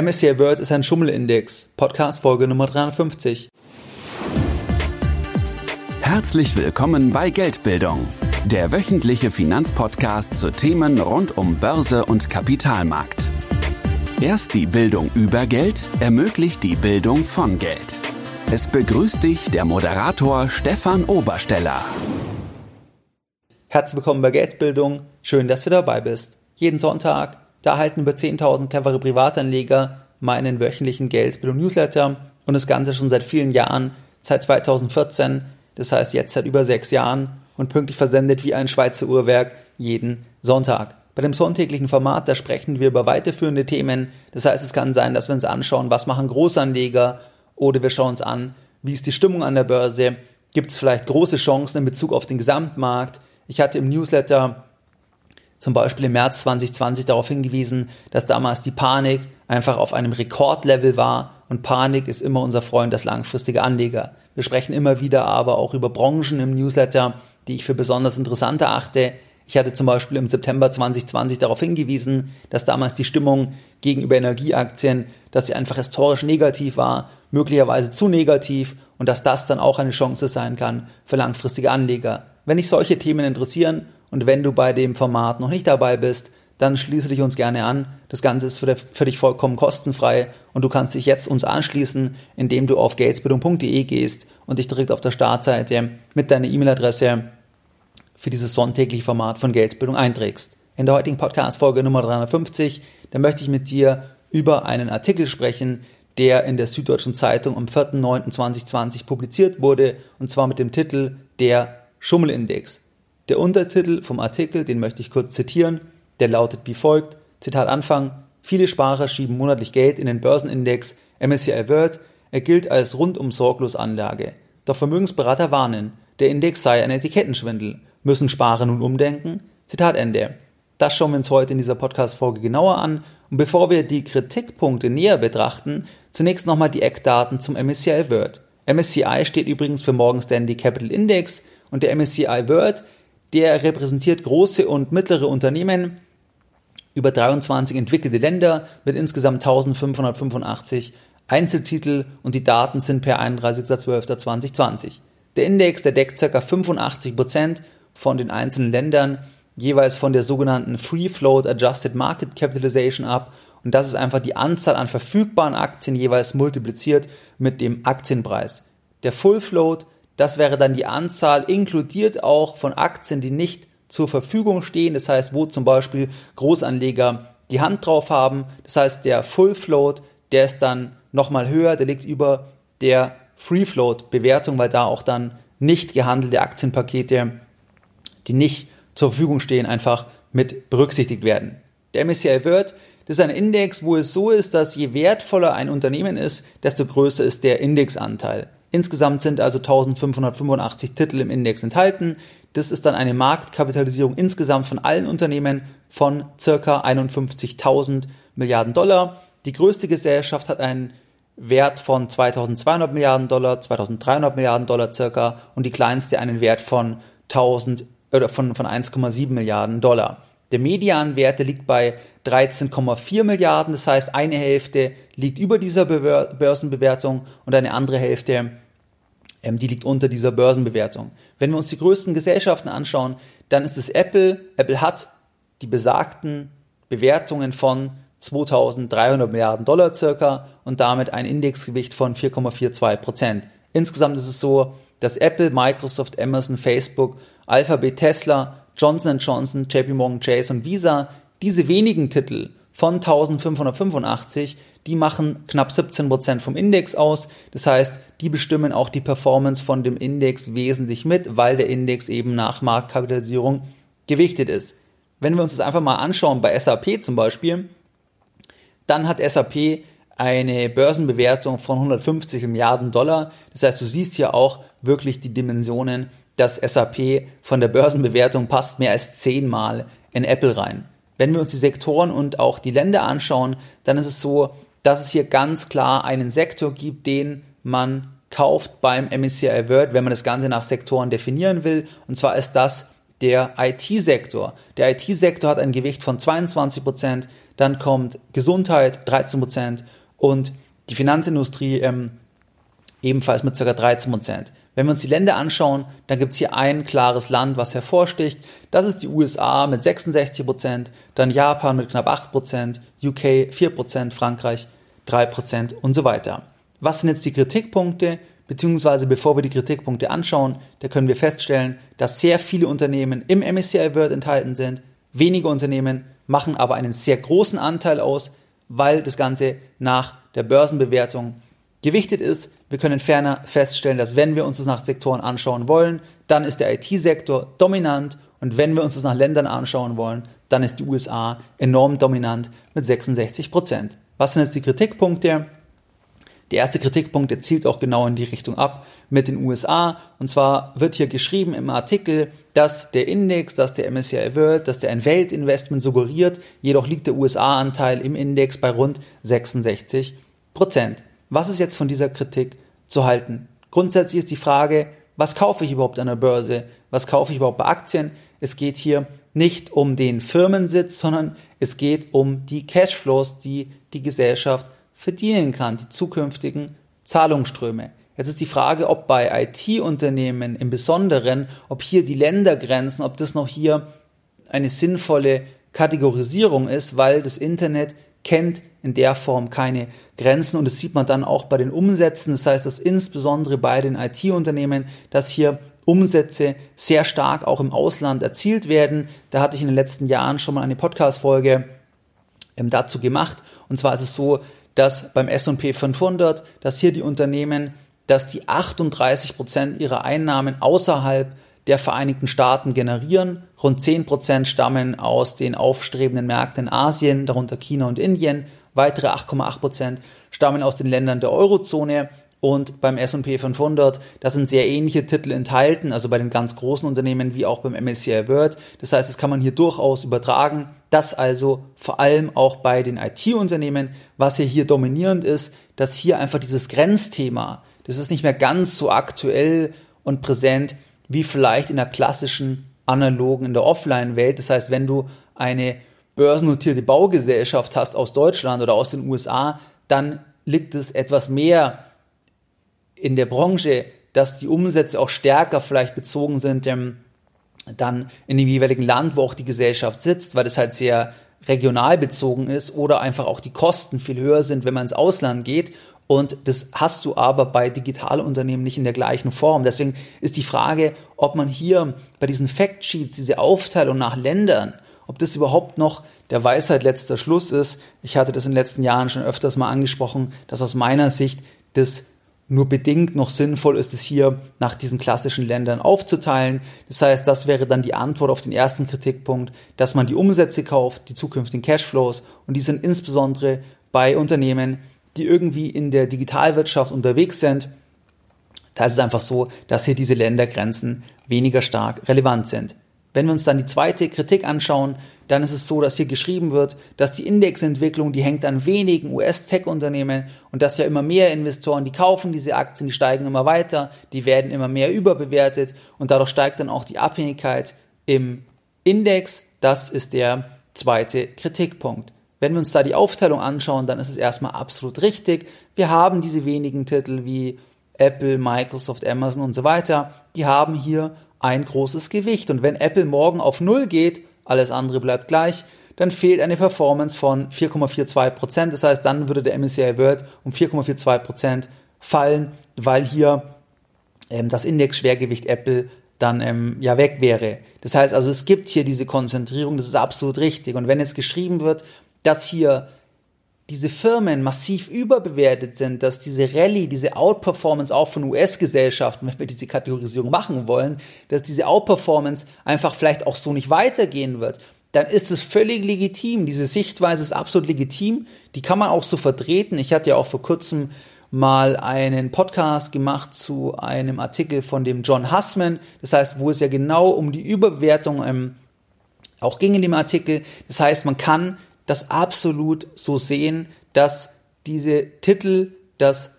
MSCI World ist ein Schummelindex. Podcast Folge Nummer 350. Herzlich willkommen bei Geldbildung, der wöchentliche Finanzpodcast zu Themen rund um Börse und Kapitalmarkt. Erst die Bildung über Geld ermöglicht die Bildung von Geld. Es begrüßt dich der Moderator Stefan Obersteller. Herzlich willkommen bei Geldbildung. Schön, dass du dabei bist. Jeden Sonntag da erhalten über 10.000 clevere Privatanleger meinen wöchentlichen Geldbildung-Newsletter und das Ganze schon seit vielen Jahren, seit 2014, das heißt jetzt seit über sechs Jahren und pünktlich versendet wie ein Schweizer Uhrwerk jeden Sonntag. Bei dem sonntäglichen Format, da sprechen wir über weiterführende Themen. Das heißt, es kann sein, dass wir uns anschauen, was machen Großanleger oder wir schauen uns an, wie ist die Stimmung an der Börse, gibt es vielleicht große Chancen in Bezug auf den Gesamtmarkt. Ich hatte im Newsletter zum Beispiel im März 2020 darauf hingewiesen, dass damals die Panik einfach auf einem Rekordlevel war und Panik ist immer unser Freund als langfristige Anleger. Wir sprechen immer wieder aber auch über Branchen im Newsletter, die ich für besonders interessant erachte. Ich hatte zum Beispiel im September 2020 darauf hingewiesen, dass damals die Stimmung gegenüber Energieaktien, dass sie einfach historisch negativ war, möglicherweise zu negativ und dass das dann auch eine Chance sein kann für langfristige Anleger. Wenn dich solche Themen interessieren und wenn du bei dem Format noch nicht dabei bist, dann schließe dich uns gerne an. Das Ganze ist für, für, dich vollkommen kostenfrei und du kannst dich jetzt uns anschließen, indem du auf geldbildung.de gehst und dich direkt auf der Startseite mit deiner E-Mail-Adresse für dieses sonntägliche Format von Geldbildung einträgst. In der heutigen Podcast-Folge Nummer 350, da möchte ich mit dir über einen Artikel sprechen, der in der Süddeutschen Zeitung am 4.9.2020 publiziert wurde, und zwar mit dem Titel Der Schummelindex. Der Untertitel vom Artikel, den möchte ich kurz zitieren, der lautet wie folgt, Zitat Anfang, viele Sparer schieben monatlich Geld in den Börsenindex MSCI World, er gilt als rundum sorglos Anlage. Doch Vermögensberater warnen, der Index sei ein Etikettenschwindel. Müssen Sparer nun umdenken? Zitat Ende. Das schauen wir uns heute in dieser Podcast-Folge genauer an. Und bevor wir die Kritikpunkte näher betrachten, zunächst nochmal die Eckdaten zum MSCI World. MSCI steht übrigens für Morgan Stanley Capital Index und der MSCI World der repräsentiert große und mittlere Unternehmen, über 23 entwickelte Länder mit insgesamt 1585 Einzeltitel und die Daten sind per 31.12.2020. Der Index, der deckt ca. 85 Prozent von den einzelnen Ländern jeweils von der sogenannten Free Float Adjusted Market Capitalization ab und das ist einfach die Anzahl an verfügbaren Aktien jeweils multipliziert mit dem Aktienpreis. Der Full Float das wäre dann die Anzahl inkludiert auch von Aktien, die nicht zur Verfügung stehen. Das heißt, wo zum Beispiel Großanleger die Hand drauf haben. Das heißt, der Full Float, der ist dann nochmal höher, der liegt über der Free Float Bewertung, weil da auch dann nicht gehandelte Aktienpakete, die nicht zur Verfügung stehen, einfach mit berücksichtigt werden. Der MSCI World, das ist ein Index, wo es so ist, dass je wertvoller ein Unternehmen ist, desto größer ist der Indexanteil. Insgesamt sind also 1585 Titel im Index enthalten. Das ist dann eine Marktkapitalisierung insgesamt von allen Unternehmen von circa 51.000 Milliarden Dollar. Die größte Gesellschaft hat einen Wert von 2200 Milliarden Dollar, 2300 Milliarden Dollar circa und die kleinste einen Wert von 1000 oder von, von 1,7 Milliarden Dollar. Der Medianwert liegt bei 13,4 Milliarden, das heißt eine Hälfte liegt über dieser Börsenbewertung und eine andere Hälfte, ähm, die liegt unter dieser Börsenbewertung. Wenn wir uns die größten Gesellschaften anschauen, dann ist es Apple. Apple hat die besagten Bewertungen von 2300 Milliarden Dollar circa und damit ein Indexgewicht von 4,42 Prozent. Insgesamt ist es so, dass Apple, Microsoft, Amazon, Facebook, Alphabet, Tesla Johnson Johnson, JP Morgan Chase und Visa, diese wenigen Titel von 1585, die machen knapp 17% vom Index aus. Das heißt, die bestimmen auch die Performance von dem Index wesentlich mit, weil der Index eben nach Marktkapitalisierung gewichtet ist. Wenn wir uns das einfach mal anschauen bei SAP zum Beispiel, dann hat SAP eine Börsenbewertung von 150 Milliarden Dollar. Das heißt, du siehst hier auch wirklich die Dimensionen das SAP von der Börsenbewertung passt mehr als zehnmal in Apple rein. Wenn wir uns die Sektoren und auch die Länder anschauen, dann ist es so, dass es hier ganz klar einen Sektor gibt, den man kauft beim MSCI World, wenn man das Ganze nach Sektoren definieren will. Und zwar ist das der IT-Sektor. Der IT-Sektor hat ein Gewicht von 22 Prozent, dann kommt Gesundheit 13 Prozent und die Finanzindustrie ähm, ebenfalls mit ca. 13 Prozent. Wenn wir uns die Länder anschauen, dann gibt es hier ein klares Land, was hervorsticht. Das ist die USA mit 66 Prozent, dann Japan mit knapp 8 Prozent, UK 4 Prozent, Frankreich 3 Prozent und so weiter. Was sind jetzt die Kritikpunkte? Beziehungsweise bevor wir die Kritikpunkte anschauen, da können wir feststellen, dass sehr viele Unternehmen im MSCI World enthalten sind. Wenige Unternehmen machen aber einen sehr großen Anteil aus, weil das Ganze nach der Börsenbewertung gewichtet ist. Wir können ferner feststellen, dass wenn wir uns das nach Sektoren anschauen wollen, dann ist der IT-Sektor dominant und wenn wir uns das nach Ländern anschauen wollen, dann ist die USA enorm dominant mit 66 Prozent. Was sind jetzt die Kritikpunkte? Der erste Kritikpunkt, der zielt auch genau in die Richtung ab mit den USA. Und zwar wird hier geschrieben im Artikel, dass der Index, dass der MSCI World, dass der ein Weltinvestment suggeriert. Jedoch liegt der USA-Anteil im Index bei rund 66 Prozent. Was ist jetzt von dieser Kritik zu halten? Grundsätzlich ist die Frage, was kaufe ich überhaupt an der Börse? Was kaufe ich überhaupt bei Aktien? Es geht hier nicht um den Firmensitz, sondern es geht um die Cashflows, die die Gesellschaft verdienen kann, die zukünftigen Zahlungsströme. Jetzt ist die Frage, ob bei IT-Unternehmen im Besonderen, ob hier die Ländergrenzen, ob das noch hier eine sinnvolle Kategorisierung ist, weil das Internet kennt in der Form keine Grenzen und das sieht man dann auch bei den Umsätzen. Das heißt, dass insbesondere bei den IT-Unternehmen, dass hier Umsätze sehr stark auch im Ausland erzielt werden. Da hatte ich in den letzten Jahren schon mal eine Podcast-Folge ähm, dazu gemacht. Und zwar ist es so, dass beim S&P 500, dass hier die Unternehmen, dass die 38 Prozent ihrer Einnahmen außerhalb der Vereinigten Staaten generieren. Rund 10 Prozent stammen aus den aufstrebenden Märkten in Asien, darunter China und Indien. Weitere 8,8 Prozent stammen aus den Ländern der Eurozone und beim S&P 500, da sind sehr ähnliche Titel enthalten, also bei den ganz großen Unternehmen wie auch beim MSCI World. Das heißt, das kann man hier durchaus übertragen. Das also vor allem auch bei den IT-Unternehmen, was hier, hier dominierend ist, dass hier einfach dieses Grenzthema, das ist nicht mehr ganz so aktuell und präsent wie vielleicht in der klassischen analogen, in der Offline-Welt. Das heißt, wenn du eine börsennotierte Baugesellschaft hast aus Deutschland oder aus den USA, dann liegt es etwas mehr in der Branche, dass die Umsätze auch stärker vielleicht bezogen sind ähm, dann in dem jeweiligen Land, wo auch die Gesellschaft sitzt, weil das halt sehr regional bezogen ist oder einfach auch die Kosten viel höher sind, wenn man ins Ausland geht. Und das hast du aber bei Digitalunternehmen nicht in der gleichen Form. Deswegen ist die Frage, ob man hier bei diesen Factsheets, diese Aufteilung nach Ländern, ob das überhaupt noch der Weisheit letzter Schluss ist. Ich hatte das in den letzten Jahren schon öfters mal angesprochen, dass aus meiner Sicht das nur bedingt noch sinnvoll ist es hier nach diesen klassischen Ländern aufzuteilen. Das heißt, das wäre dann die Antwort auf den ersten Kritikpunkt, dass man die Umsätze kauft, die zukünftigen Cashflows und die sind insbesondere bei Unternehmen, die irgendwie in der Digitalwirtschaft unterwegs sind. Da ist es einfach so, dass hier diese Ländergrenzen weniger stark relevant sind. Wenn wir uns dann die zweite Kritik anschauen, dann ist es so, dass hier geschrieben wird, dass die Indexentwicklung, die hängt an wenigen US-Tech-Unternehmen und dass ja immer mehr Investoren, die kaufen diese Aktien, die steigen immer weiter, die werden immer mehr überbewertet und dadurch steigt dann auch die Abhängigkeit im Index. Das ist der zweite Kritikpunkt. Wenn wir uns da die Aufteilung anschauen, dann ist es erstmal absolut richtig. Wir haben diese wenigen Titel wie Apple, Microsoft, Amazon und so weiter, die haben hier ein großes Gewicht. Und wenn Apple morgen auf Null geht, alles andere bleibt gleich, dann fehlt eine Performance von 4,42%. Das heißt, dann würde der MSCI World um 4,42% fallen, weil hier ähm, das Indexschwergewicht Apple dann ähm, ja weg wäre. Das heißt also, es gibt hier diese Konzentrierung, das ist absolut richtig. Und wenn jetzt geschrieben wird, dass hier diese Firmen massiv überbewertet sind, dass diese Rallye, diese Outperformance auch von US-Gesellschaften, wenn wir diese Kategorisierung machen wollen, dass diese Outperformance einfach vielleicht auch so nicht weitergehen wird, dann ist es völlig legitim. Diese Sichtweise ist absolut legitim. Die kann man auch so vertreten. Ich hatte ja auch vor kurzem mal einen Podcast gemacht zu einem Artikel von dem John Hussman. Das heißt, wo es ja genau um die Überbewertung ähm, auch ging in dem Artikel. Das heißt, man kann das absolut so sehen, dass diese Titel, dass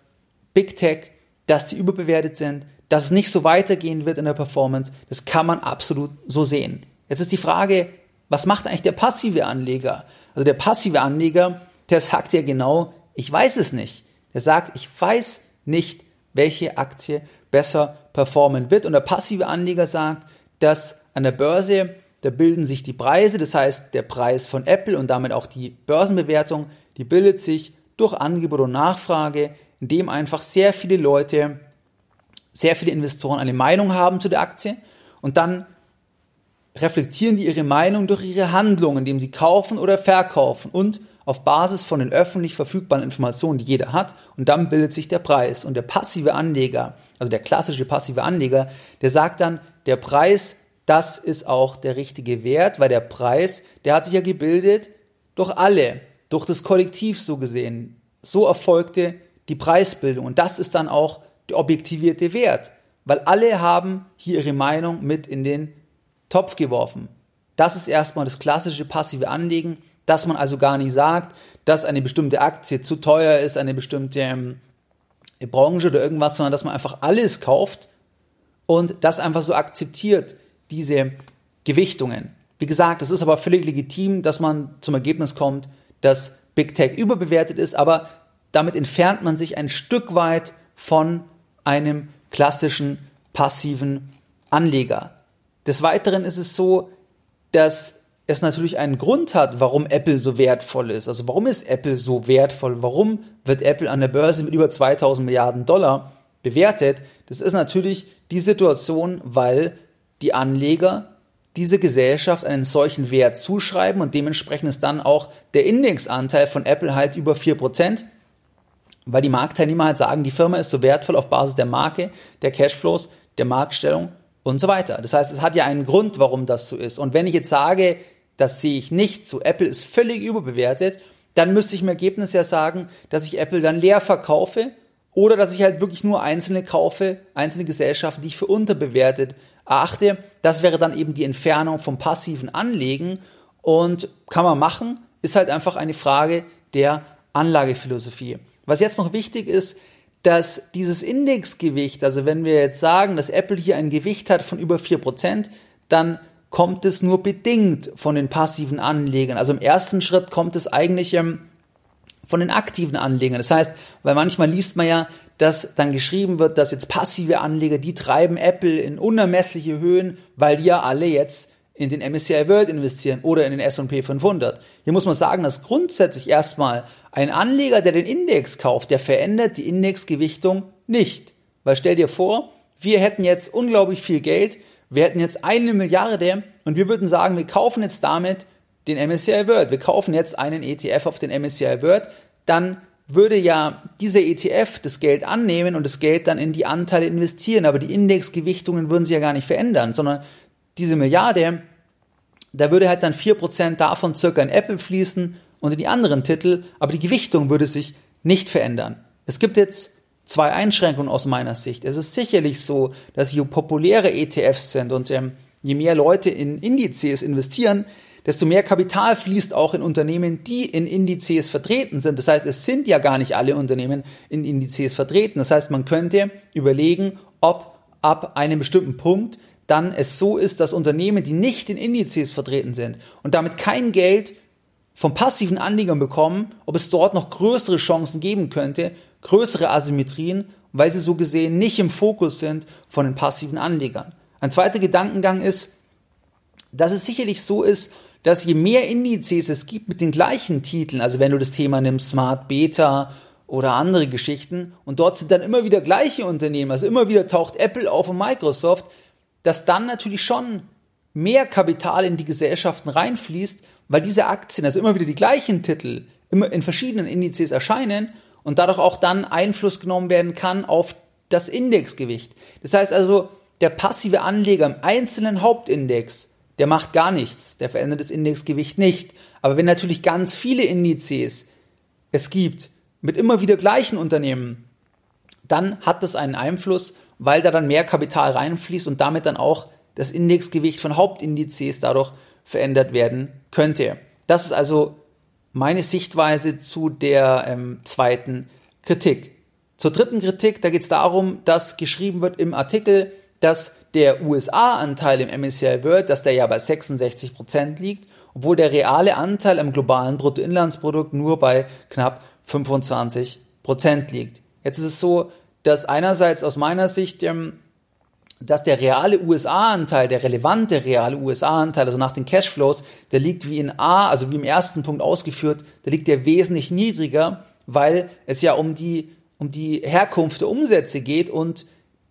Big Tech, dass die überbewertet sind, dass es nicht so weitergehen wird in der Performance, das kann man absolut so sehen. Jetzt ist die Frage, was macht eigentlich der passive Anleger? Also der passive Anleger, der sagt ja genau, ich weiß es nicht. Der sagt, ich weiß nicht, welche Aktie besser performen wird. Und der passive Anleger sagt, dass an der Börse, da bilden sich die Preise, das heißt der Preis von Apple und damit auch die Börsenbewertung, die bildet sich durch Angebot und Nachfrage, indem einfach sehr viele Leute, sehr viele Investoren eine Meinung haben zu der Aktie und dann reflektieren die ihre Meinung durch ihre Handlungen, indem sie kaufen oder verkaufen und auf Basis von den öffentlich verfügbaren Informationen, die jeder hat, und dann bildet sich der Preis. Und der passive Anleger, also der klassische passive Anleger, der sagt dann, der Preis, das ist auch der richtige Wert, weil der Preis, der hat sich ja gebildet durch alle, durch das Kollektiv so gesehen. So erfolgte die Preisbildung. Und das ist dann auch der objektivierte Wert, weil alle haben hier ihre Meinung mit in den Topf geworfen. Das ist erstmal das klassische passive Anlegen dass man also gar nicht sagt, dass eine bestimmte Aktie zu teuer ist, eine bestimmte ähm, Branche oder irgendwas, sondern dass man einfach alles kauft und das einfach so akzeptiert, diese Gewichtungen. Wie gesagt, es ist aber völlig legitim, dass man zum Ergebnis kommt, dass Big Tech überbewertet ist, aber damit entfernt man sich ein Stück weit von einem klassischen passiven Anleger. Des Weiteren ist es so, dass es natürlich einen Grund hat, warum Apple so wertvoll ist. Also warum ist Apple so wertvoll? Warum wird Apple an der Börse mit über 2000 Milliarden Dollar bewertet? Das ist natürlich die Situation, weil die Anleger diese Gesellschaft einen solchen Wert zuschreiben und dementsprechend ist dann auch der Indexanteil von Apple halt über 4%, weil die Marktteilnehmer halt sagen, die Firma ist so wertvoll auf Basis der Marke, der Cashflows, der Marktstellung und so weiter. Das heißt, es hat ja einen Grund, warum das so ist. Und wenn ich jetzt sage, das sehe ich nicht so. Apple ist völlig überbewertet. Dann müsste ich im Ergebnis ja sagen, dass ich Apple dann leer verkaufe oder dass ich halt wirklich nur einzelne kaufe, einzelne Gesellschaften, die ich für unterbewertet erachte. Das wäre dann eben die Entfernung vom passiven Anlegen und kann man machen, ist halt einfach eine Frage der Anlagephilosophie. Was jetzt noch wichtig ist, dass dieses Indexgewicht, also wenn wir jetzt sagen, dass Apple hier ein Gewicht hat von über 4%, dann kommt es nur bedingt von den passiven Anlegern. Also im ersten Schritt kommt es eigentlich ähm, von den aktiven Anlegern. Das heißt, weil manchmal liest man ja, dass dann geschrieben wird, dass jetzt passive Anleger, die treiben Apple in unermessliche Höhen, weil die ja alle jetzt in den MSCI World investieren oder in den S&P 500. Hier muss man sagen, dass grundsätzlich erstmal ein Anleger, der den Index kauft, der verändert die Indexgewichtung nicht. Weil stell dir vor, wir hätten jetzt unglaublich viel Geld, wir hätten jetzt eine Milliarde und wir würden sagen, wir kaufen jetzt damit den MSCI World. Wir kaufen jetzt einen ETF auf den MSCI World, dann würde ja dieser ETF das Geld annehmen und das Geld dann in die Anteile investieren, aber die Indexgewichtungen würden sich ja gar nicht verändern, sondern diese Milliarde, da würde halt dann 4% davon circa in Apple fließen und in die anderen Titel, aber die Gewichtung würde sich nicht verändern. Es gibt jetzt zwei Einschränkungen aus meiner Sicht. Es ist sicherlich so, dass je populärer ETFs sind und ähm, je mehr Leute in Indizes investieren, desto mehr Kapital fließt auch in Unternehmen, die in Indizes vertreten sind. Das heißt, es sind ja gar nicht alle Unternehmen in Indizes vertreten. Das heißt, man könnte überlegen, ob ab einem bestimmten Punkt dann es so ist, dass Unternehmen, die nicht in Indizes vertreten sind und damit kein Geld vom passiven Anlegern bekommen, ob es dort noch größere Chancen geben könnte, größere Asymmetrien, weil sie so gesehen nicht im Fokus sind von den passiven Anlegern. Ein zweiter Gedankengang ist, dass es sicherlich so ist, dass je mehr Indizes es gibt mit den gleichen Titeln, also wenn du das Thema nimmst, Smart Beta oder andere Geschichten, und dort sind dann immer wieder gleiche Unternehmen, also immer wieder taucht Apple auf und Microsoft, dass dann natürlich schon mehr Kapital in die Gesellschaften reinfließt, weil diese Aktien, also immer wieder die gleichen Titel, immer in verschiedenen Indizes erscheinen und dadurch auch dann Einfluss genommen werden kann auf das Indexgewicht. Das heißt also, der passive Anleger im einzelnen Hauptindex, der macht gar nichts, der verändert das Indexgewicht nicht. Aber wenn natürlich ganz viele Indizes es gibt, mit immer wieder gleichen Unternehmen, dann hat das einen Einfluss, weil da dann mehr Kapital reinfließt und damit dann auch das Indexgewicht von Hauptindizes dadurch verändert werden könnte. Das ist also meine Sichtweise zu der ähm, zweiten Kritik. Zur dritten Kritik, da geht es darum, dass geschrieben wird im Artikel, dass der USA-Anteil im MSCI World, dass der ja bei 66 Prozent liegt, obwohl der reale Anteil am globalen Bruttoinlandsprodukt nur bei knapp 25 Prozent liegt. Jetzt ist es so, dass einerseits aus meiner Sicht ähm, dass der reale USA-Anteil, der relevante reale USA-Anteil, also nach den Cashflows, der liegt wie in A, also wie im ersten Punkt ausgeführt, der liegt der wesentlich niedriger, weil es ja um die, um die Herkunft der Umsätze geht und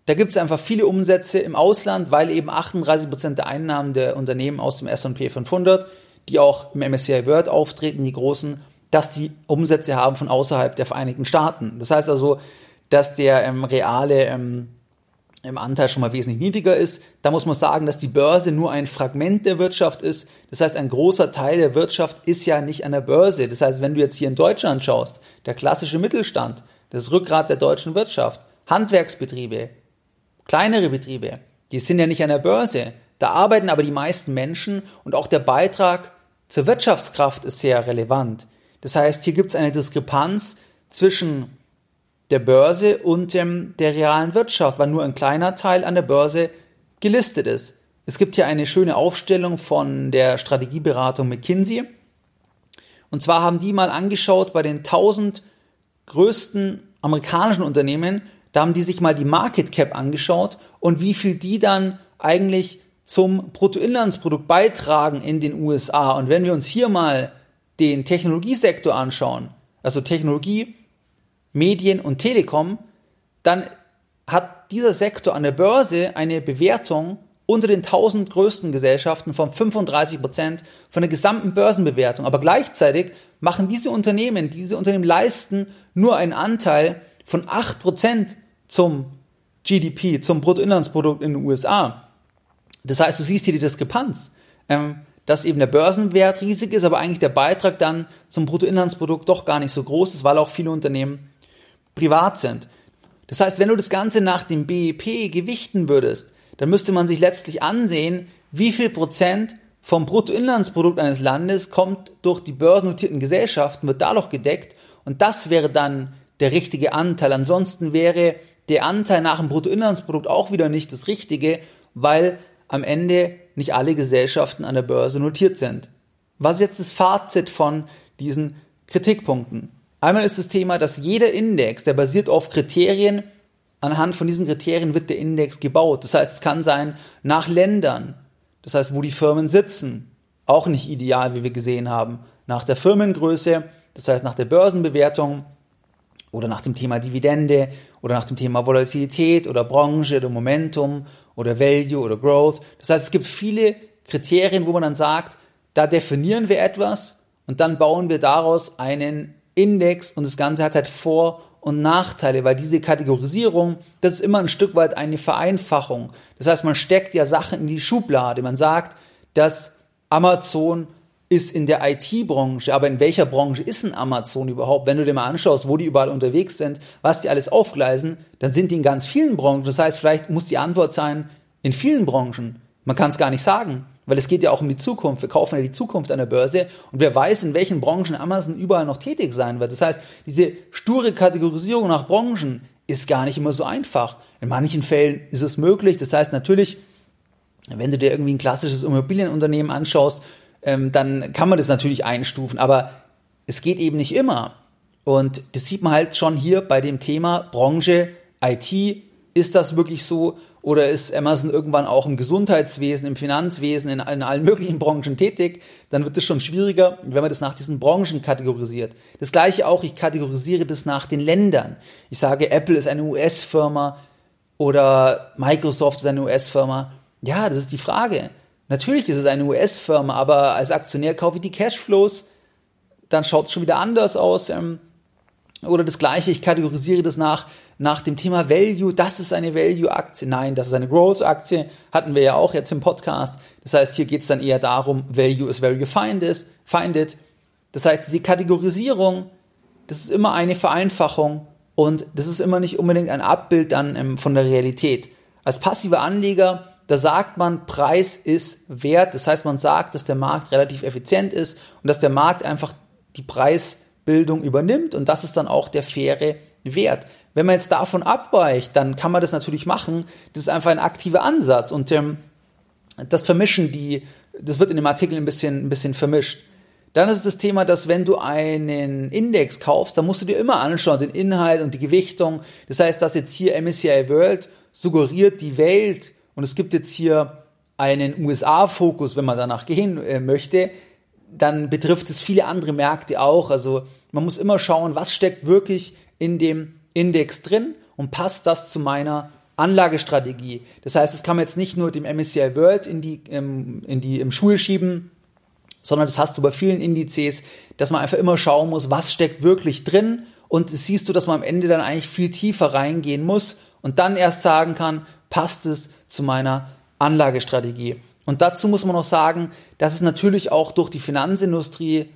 da gibt es einfach viele Umsätze im Ausland, weil eben 38 Prozent der Einnahmen der Unternehmen aus dem S&P 500, die auch im MSCI World auftreten, die großen, dass die Umsätze haben von außerhalb der Vereinigten Staaten. Das heißt also, dass der ähm, reale ähm, im Anteil schon mal wesentlich niedriger ist. Da muss man sagen, dass die Börse nur ein Fragment der Wirtschaft ist. Das heißt, ein großer Teil der Wirtschaft ist ja nicht an der Börse. Das heißt, wenn du jetzt hier in Deutschland schaust, der klassische Mittelstand, das Rückgrat der deutschen Wirtschaft, Handwerksbetriebe, kleinere Betriebe, die sind ja nicht an der Börse. Da arbeiten aber die meisten Menschen und auch der Beitrag zur Wirtschaftskraft ist sehr relevant. Das heißt, hier gibt es eine Diskrepanz zwischen der Börse und ähm, der realen Wirtschaft, weil nur ein kleiner Teil an der Börse gelistet ist. Es gibt hier eine schöne Aufstellung von der Strategieberatung McKinsey. Und zwar haben die mal angeschaut bei den 1000 größten amerikanischen Unternehmen, da haben die sich mal die Market Cap angeschaut und wie viel die dann eigentlich zum Bruttoinlandsprodukt beitragen in den USA. Und wenn wir uns hier mal den Technologiesektor anschauen, also Technologie Medien und Telekom, dann hat dieser Sektor an der Börse eine Bewertung unter den 1000 größten Gesellschaften von 35 Prozent von der gesamten Börsenbewertung. Aber gleichzeitig machen diese Unternehmen, diese Unternehmen leisten nur einen Anteil von 8 Prozent zum GDP, zum Bruttoinlandsprodukt in den USA. Das heißt, du siehst hier die Diskrepanz, ähm, dass eben der Börsenwert riesig ist, aber eigentlich der Beitrag dann zum Bruttoinlandsprodukt doch gar nicht so groß ist, weil auch viele Unternehmen privat sind. Das heißt, wenn du das Ganze nach dem BIP gewichten würdest, dann müsste man sich letztlich ansehen, wie viel Prozent vom Bruttoinlandsprodukt eines Landes kommt durch die börsennotierten Gesellschaften, wird dadurch gedeckt und das wäre dann der richtige Anteil. Ansonsten wäre der Anteil nach dem Bruttoinlandsprodukt auch wieder nicht das Richtige, weil am Ende nicht alle Gesellschaften an der Börse notiert sind. Was ist jetzt das Fazit von diesen Kritikpunkten? Einmal ist das Thema, dass jeder Index, der basiert auf Kriterien, anhand von diesen Kriterien wird der Index gebaut. Das heißt, es kann sein nach Ländern, das heißt, wo die Firmen sitzen, auch nicht ideal, wie wir gesehen haben, nach der Firmengröße, das heißt nach der Börsenbewertung oder nach dem Thema Dividende oder nach dem Thema Volatilität oder Branche oder Momentum oder Value oder Growth. Das heißt, es gibt viele Kriterien, wo man dann sagt, da definieren wir etwas und dann bauen wir daraus einen Index und das Ganze hat halt Vor- und Nachteile, weil diese Kategorisierung, das ist immer ein Stück weit eine Vereinfachung. Das heißt, man steckt ja Sachen in die Schublade. Man sagt, dass Amazon ist in der IT-Branche, aber in welcher Branche ist ein Amazon überhaupt? Wenn du dir mal anschaust, wo die überall unterwegs sind, was die alles aufgleisen, dann sind die in ganz vielen Branchen. Das heißt, vielleicht muss die Antwort sein, in vielen Branchen. Man kann es gar nicht sagen. Weil es geht ja auch um die Zukunft. Wir kaufen ja die Zukunft an der Börse und wer weiß, in welchen Branchen Amazon überall noch tätig sein wird. Das heißt, diese sture Kategorisierung nach Branchen ist gar nicht immer so einfach. In manchen Fällen ist es möglich. Das heißt natürlich, wenn du dir irgendwie ein klassisches Immobilienunternehmen anschaust, ähm, dann kann man das natürlich einstufen. Aber es geht eben nicht immer. Und das sieht man halt schon hier bei dem Thema Branche, IT. Ist das wirklich so? Oder ist Amazon irgendwann auch im Gesundheitswesen, im Finanzwesen, in, in allen möglichen Branchen tätig? Dann wird es schon schwieriger, wenn man das nach diesen Branchen kategorisiert. Das gleiche auch, ich kategorisiere das nach den Ländern. Ich sage, Apple ist eine US-Firma oder Microsoft ist eine US-Firma. Ja, das ist die Frage. Natürlich ist es eine US-Firma, aber als Aktionär kaufe ich die Cashflows, dann schaut es schon wieder anders aus. Ähm, oder das gleiche, ich kategorisiere das nach nach dem Thema Value, das ist eine Value-Aktie. Nein, das ist eine Growth-Aktie. Hatten wir ja auch jetzt im Podcast. Das heißt, hier geht es dann eher darum, Value is find it. Das heißt, die Kategorisierung, das ist immer eine Vereinfachung und das ist immer nicht unbedingt ein Abbild dann ähm, von der Realität. Als passiver Anleger, da sagt man, Preis ist wert. Das heißt, man sagt, dass der Markt relativ effizient ist und dass der Markt einfach die Preisbildung übernimmt und das ist dann auch der faire Wert. Wenn man jetzt davon abweicht, dann kann man das natürlich machen. Das ist einfach ein aktiver Ansatz und ähm, das vermischen die, das wird in dem Artikel ein bisschen, ein bisschen vermischt. Dann ist das Thema, dass wenn du einen Index kaufst, dann musst du dir immer anschauen, den Inhalt und die Gewichtung. Das heißt, dass jetzt hier MSCI World suggeriert die Welt und es gibt jetzt hier einen USA-Fokus, wenn man danach gehen äh, möchte, dann betrifft es viele andere Märkte auch. Also man muss immer schauen, was steckt wirklich in dem Index drin und passt das zu meiner Anlagestrategie. Das heißt, es kann man jetzt nicht nur dem MSCI World in die, ähm, in die im Schuhe schieben, sondern das hast du bei vielen Indizes, dass man einfach immer schauen muss, was steckt wirklich drin und siehst du, dass man am Ende dann eigentlich viel tiefer reingehen muss und dann erst sagen kann, passt es zu meiner Anlagestrategie. Und dazu muss man noch sagen, dass es natürlich auch durch die Finanzindustrie,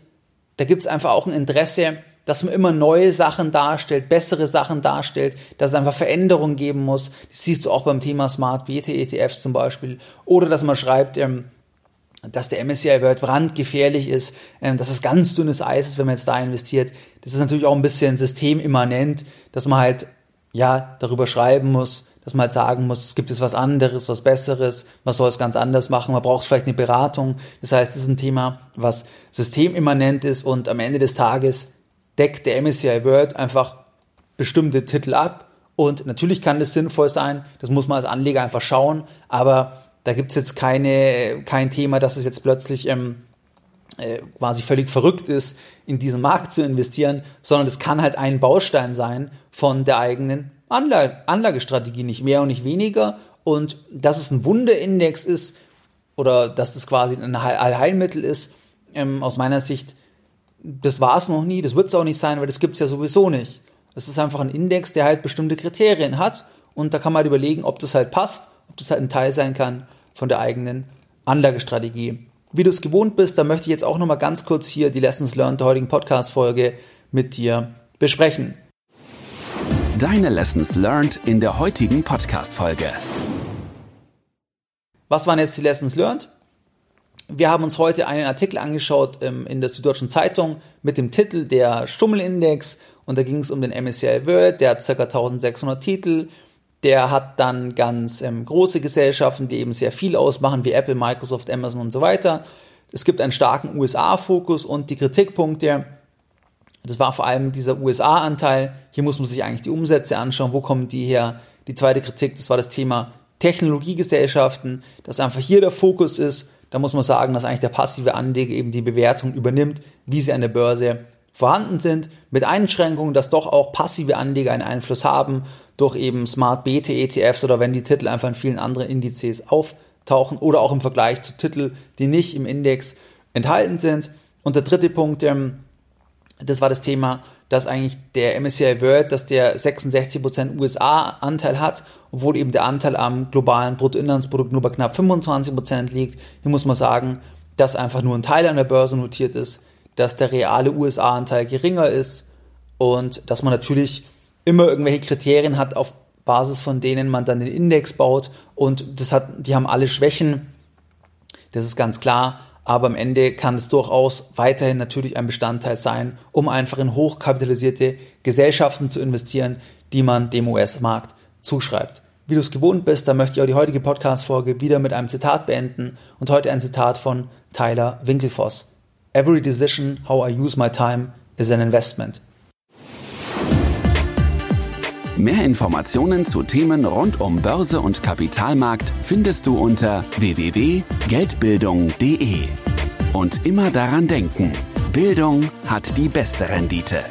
da gibt es einfach auch ein Interesse, dass man immer neue Sachen darstellt, bessere Sachen darstellt, dass es einfach Veränderungen geben muss. Das siehst du auch beim Thema Smart BT ETFs zum Beispiel. Oder dass man schreibt, ähm, dass der MSCI World brandgefährlich ist, ähm, dass es ganz dünnes Eis ist, wenn man jetzt da investiert. Das ist natürlich auch ein bisschen systemimmanent, dass man halt ja darüber schreiben muss, dass man halt sagen muss, es gibt jetzt was anderes, was Besseres, man soll es ganz anders machen, man braucht vielleicht eine Beratung. Das heißt, es ist ein Thema, was systemimmanent ist und am Ende des Tages deckt der MSCI World einfach bestimmte Titel ab. Und natürlich kann das sinnvoll sein, das muss man als Anleger einfach schauen, aber da gibt es jetzt keine, kein Thema, dass es jetzt plötzlich ähm, äh, quasi völlig verrückt ist, in diesen Markt zu investieren, sondern es kann halt ein Baustein sein von der eigenen Anlage, Anlagestrategie, nicht mehr und nicht weniger. Und dass es ein Wunderindex ist oder dass es quasi ein Allheilmittel ist, ähm, aus meiner Sicht, das war es noch nie, das wird es auch nicht sein, weil das gibt es ja sowieso nicht. Es ist einfach ein Index, der halt bestimmte Kriterien hat und da kann man halt überlegen, ob das halt passt, ob das halt ein Teil sein kann von der eigenen Anlagestrategie. Wie du es gewohnt bist, da möchte ich jetzt auch nochmal ganz kurz hier die Lessons Learned der heutigen Podcast-Folge mit dir besprechen. Deine Lessons Learned in der heutigen Podcast-Folge. Was waren jetzt die Lessons Learned? Wir haben uns heute einen Artikel angeschaut ähm, in der Süddeutschen Zeitung mit dem Titel Der Stummelindex und da ging es um den MSCI World, der hat ca. 1600 Titel. Der hat dann ganz ähm, große Gesellschaften, die eben sehr viel ausmachen, wie Apple, Microsoft, Amazon und so weiter. Es gibt einen starken USA-Fokus und die Kritikpunkte, das war vor allem dieser USA-Anteil. Hier muss man sich eigentlich die Umsätze anschauen, wo kommen die her. Die zweite Kritik, das war das Thema Technologiegesellschaften, dass einfach hier der Fokus ist. Da muss man sagen, dass eigentlich der passive Anleger eben die Bewertung übernimmt, wie sie an der Börse vorhanden sind, mit Einschränkungen, dass doch auch passive Anleger einen Einfluss haben durch eben Smart BT ETFs oder wenn die Titel einfach in vielen anderen Indizes auftauchen oder auch im Vergleich zu Titeln, die nicht im Index enthalten sind. Und der dritte Punkt, ähm, das war das Thema, dass eigentlich der MSCI World, dass der 66% USA-Anteil hat, obwohl eben der Anteil am globalen Bruttoinlandsprodukt nur bei knapp 25% liegt. Hier muss man sagen, dass einfach nur ein Teil an der Börse notiert ist, dass der reale USA-Anteil geringer ist und dass man natürlich immer irgendwelche Kriterien hat, auf Basis von denen man dann den Index baut und das hat, die haben alle Schwächen. Das ist ganz klar aber am Ende kann es durchaus weiterhin natürlich ein Bestandteil sein, um einfach in hochkapitalisierte Gesellschaften zu investieren, die man dem US-Markt zuschreibt. Wie du es gewohnt bist, da möchte ich auch die heutige Podcast-Folge wieder mit einem Zitat beenden und heute ein Zitat von Tyler Winkelfoss. Every decision how I use my time is an investment. Mehr Informationen zu Themen rund um Börse und Kapitalmarkt findest du unter www.geldbildung.de. Und immer daran denken, Bildung hat die beste Rendite.